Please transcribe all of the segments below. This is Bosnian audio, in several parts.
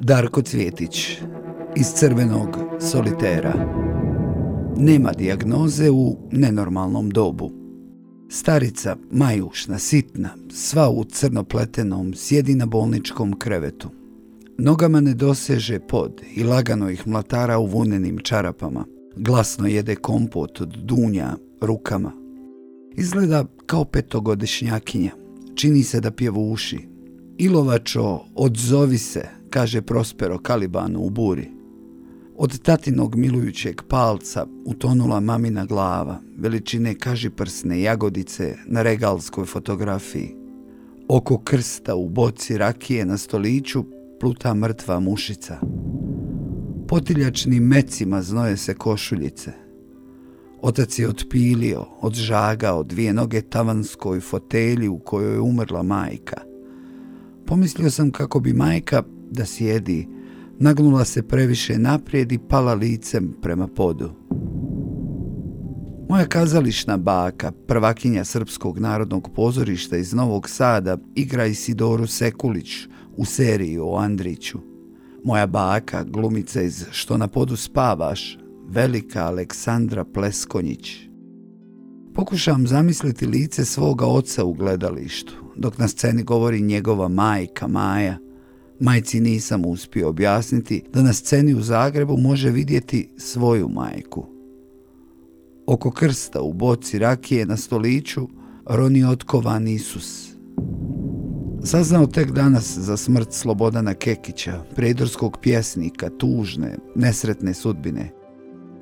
Darko Cvjetić iz crvenog solitera. Nema dijagnoze u nenormalnom dobu. Starica, majušna, sitna, sva u crnopletenom, sjedi na bolničkom krevetu. Nogama ne doseže pod i lagano ih mlatara u vunenim čarapama. Glasno jede kompot od dunja rukama. Izgleda kao petogodišnjakinja. Čini se da pjevuši. Ilovačo, odzovi se, kaže Prospero Kalibanu u buri. Od tatinog milujućeg palca utonula mamina glava, veličine kažiprsne jagodice na regalskoj fotografiji. Oko krsta u boci rakije na stoliću pluta mrtva mušica. Potiljačnim mecima znoje se košuljice. Otac je otpilio, odžagao dvije noge tavanskoj fotelji u kojoj je umrla majka. Pomislio sam kako bi majka da sjedi, nagnula se previše naprijed i pala licem prema podu. Moja kazališna baka, prvakinja Srpskog narodnog pozorišta iz Novog Sada, igra Isidoru Sekulić u seriji o Andriću. Moja baka, glumica iz Što na podu spavaš, velika Aleksandra Pleskonjić. Pokušavam zamisliti lice svoga oca u gledalištu, dok na sceni govori njegova majka Maja – Majci nisam uspio objasniti da na sceni u Zagrebu može vidjeti svoju majku. Oko krsta u boci rakije na stoliću roni otkovan Isus. Saznao tek danas za smrt Slobodana Kekića, predorskog pjesnika, tužne, nesretne sudbine.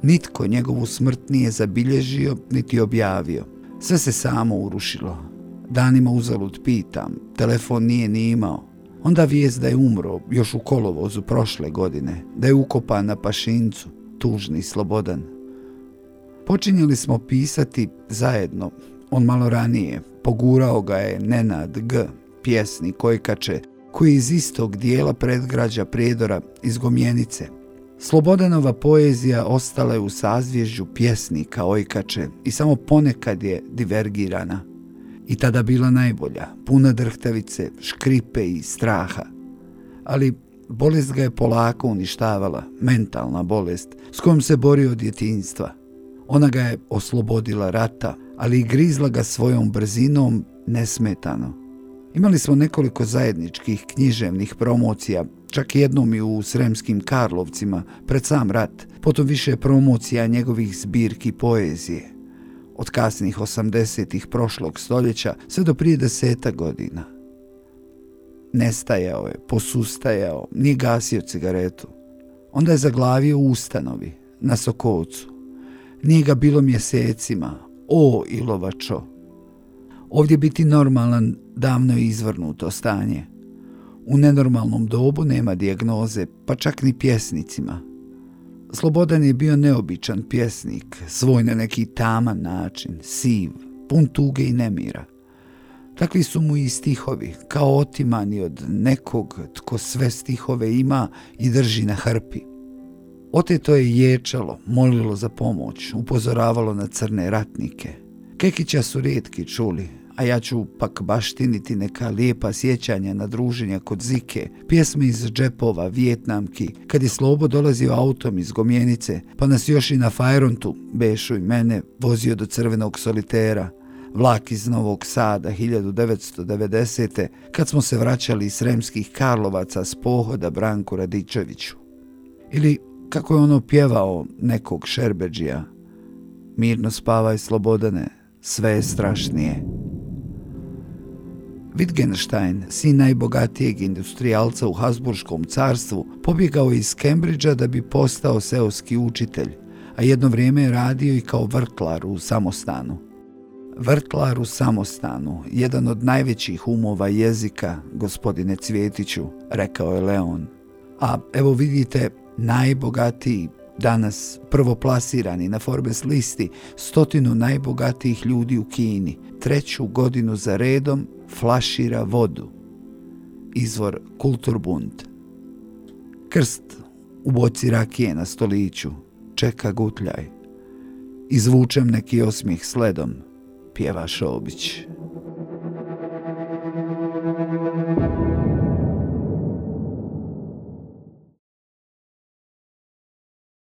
Nitko njegovu smrt nije zabilježio niti objavio. Sve se samo urušilo. Danima uzalud pitam, telefon nije ni imao. Onda vijest da je umro još u kolovozu prošle godine, da je ukopan na pašincu, tužni i slobodan. Počinjeli smo pisati zajedno, on malo ranije, pogurao ga je Nenad G, pjesni Kojkače, koji iz istog dijela predgrađa Prijedora iz Gomjenice. Slobodanova poezija ostala je u sazvježđu pjesnika Ojkače i samo ponekad je divergirana – i tada bila najbolja, puna drhtavice, škripe i straha. Ali bolest ga je polako uništavala, mentalna bolest s kojom se bori od djetinjstva. Ona ga je oslobodila rata, ali i grizla ga svojom brzinom nesmetano. Imali smo nekoliko zajedničkih književnih promocija, čak jednom i u Sremskim Karlovcima, pred sam rat, potom više promocija njegovih zbirki poezije od kasnih 80-ih prošlog stoljeća sve do prije deseta godina. Nestajao je, posustajao, nije gasio cigaretu. Onda je zaglavio u ustanovi, na Sokovcu. Nije ga bilo mjesecima, o Ilovačo. Ovdje biti normalan davno je izvrnuto stanje. U nenormalnom dobu nema dijagnoze, pa čak ni pjesnicima – Slobodan je bio neobičan pjesnik, svoj na neki taman način, siv, pun tuge i nemira. Takvi su mu i stihovi, kao otimani od nekog tko sve stihove ima i drži na hrpi. Oteto je ječalo, molilo za pomoć, upozoravalo na crne ratnike. Kekića su rijetki čuli, a ja ću pak baštiniti neka lijepa sjećanja na druženja kod Zike, pjesme iz džepova, vjetnamki, kad je Slobo dolazio autom iz Gomjenice, pa nas još i na Fajrontu, Bešu i mene, vozio do crvenog solitera, vlak iz Novog Sada 1990. kad smo se vraćali iz Sremskih Karlovaca s pohoda Branku Radičeviću. Ili kako je ono pjevao nekog šerbeđija, mirno spavaj slobodane, sve je strašnije. Wittgenstein, sin najbogatijeg industrijalca u Hasburškom carstvu, pobjegao iz Kembridža da bi postao seoski učitelj, a jedno vrijeme je radio i kao vrtlar u samostanu. Vrtlar u samostanu, jedan od najvećih umova jezika, gospodine Cvjetiću, rekao je Leon. A evo vidite, najbogatiji danas prvoplasirani na Forbes listi stotinu najbogatijih ljudi u Kini, treću godinu za redom flašira vodu. Izvor Kulturbund. Krst u boci rakije na stoliću. Čeka gutljaj. Izvučem neki osmih sledom. Pjeva Šobić.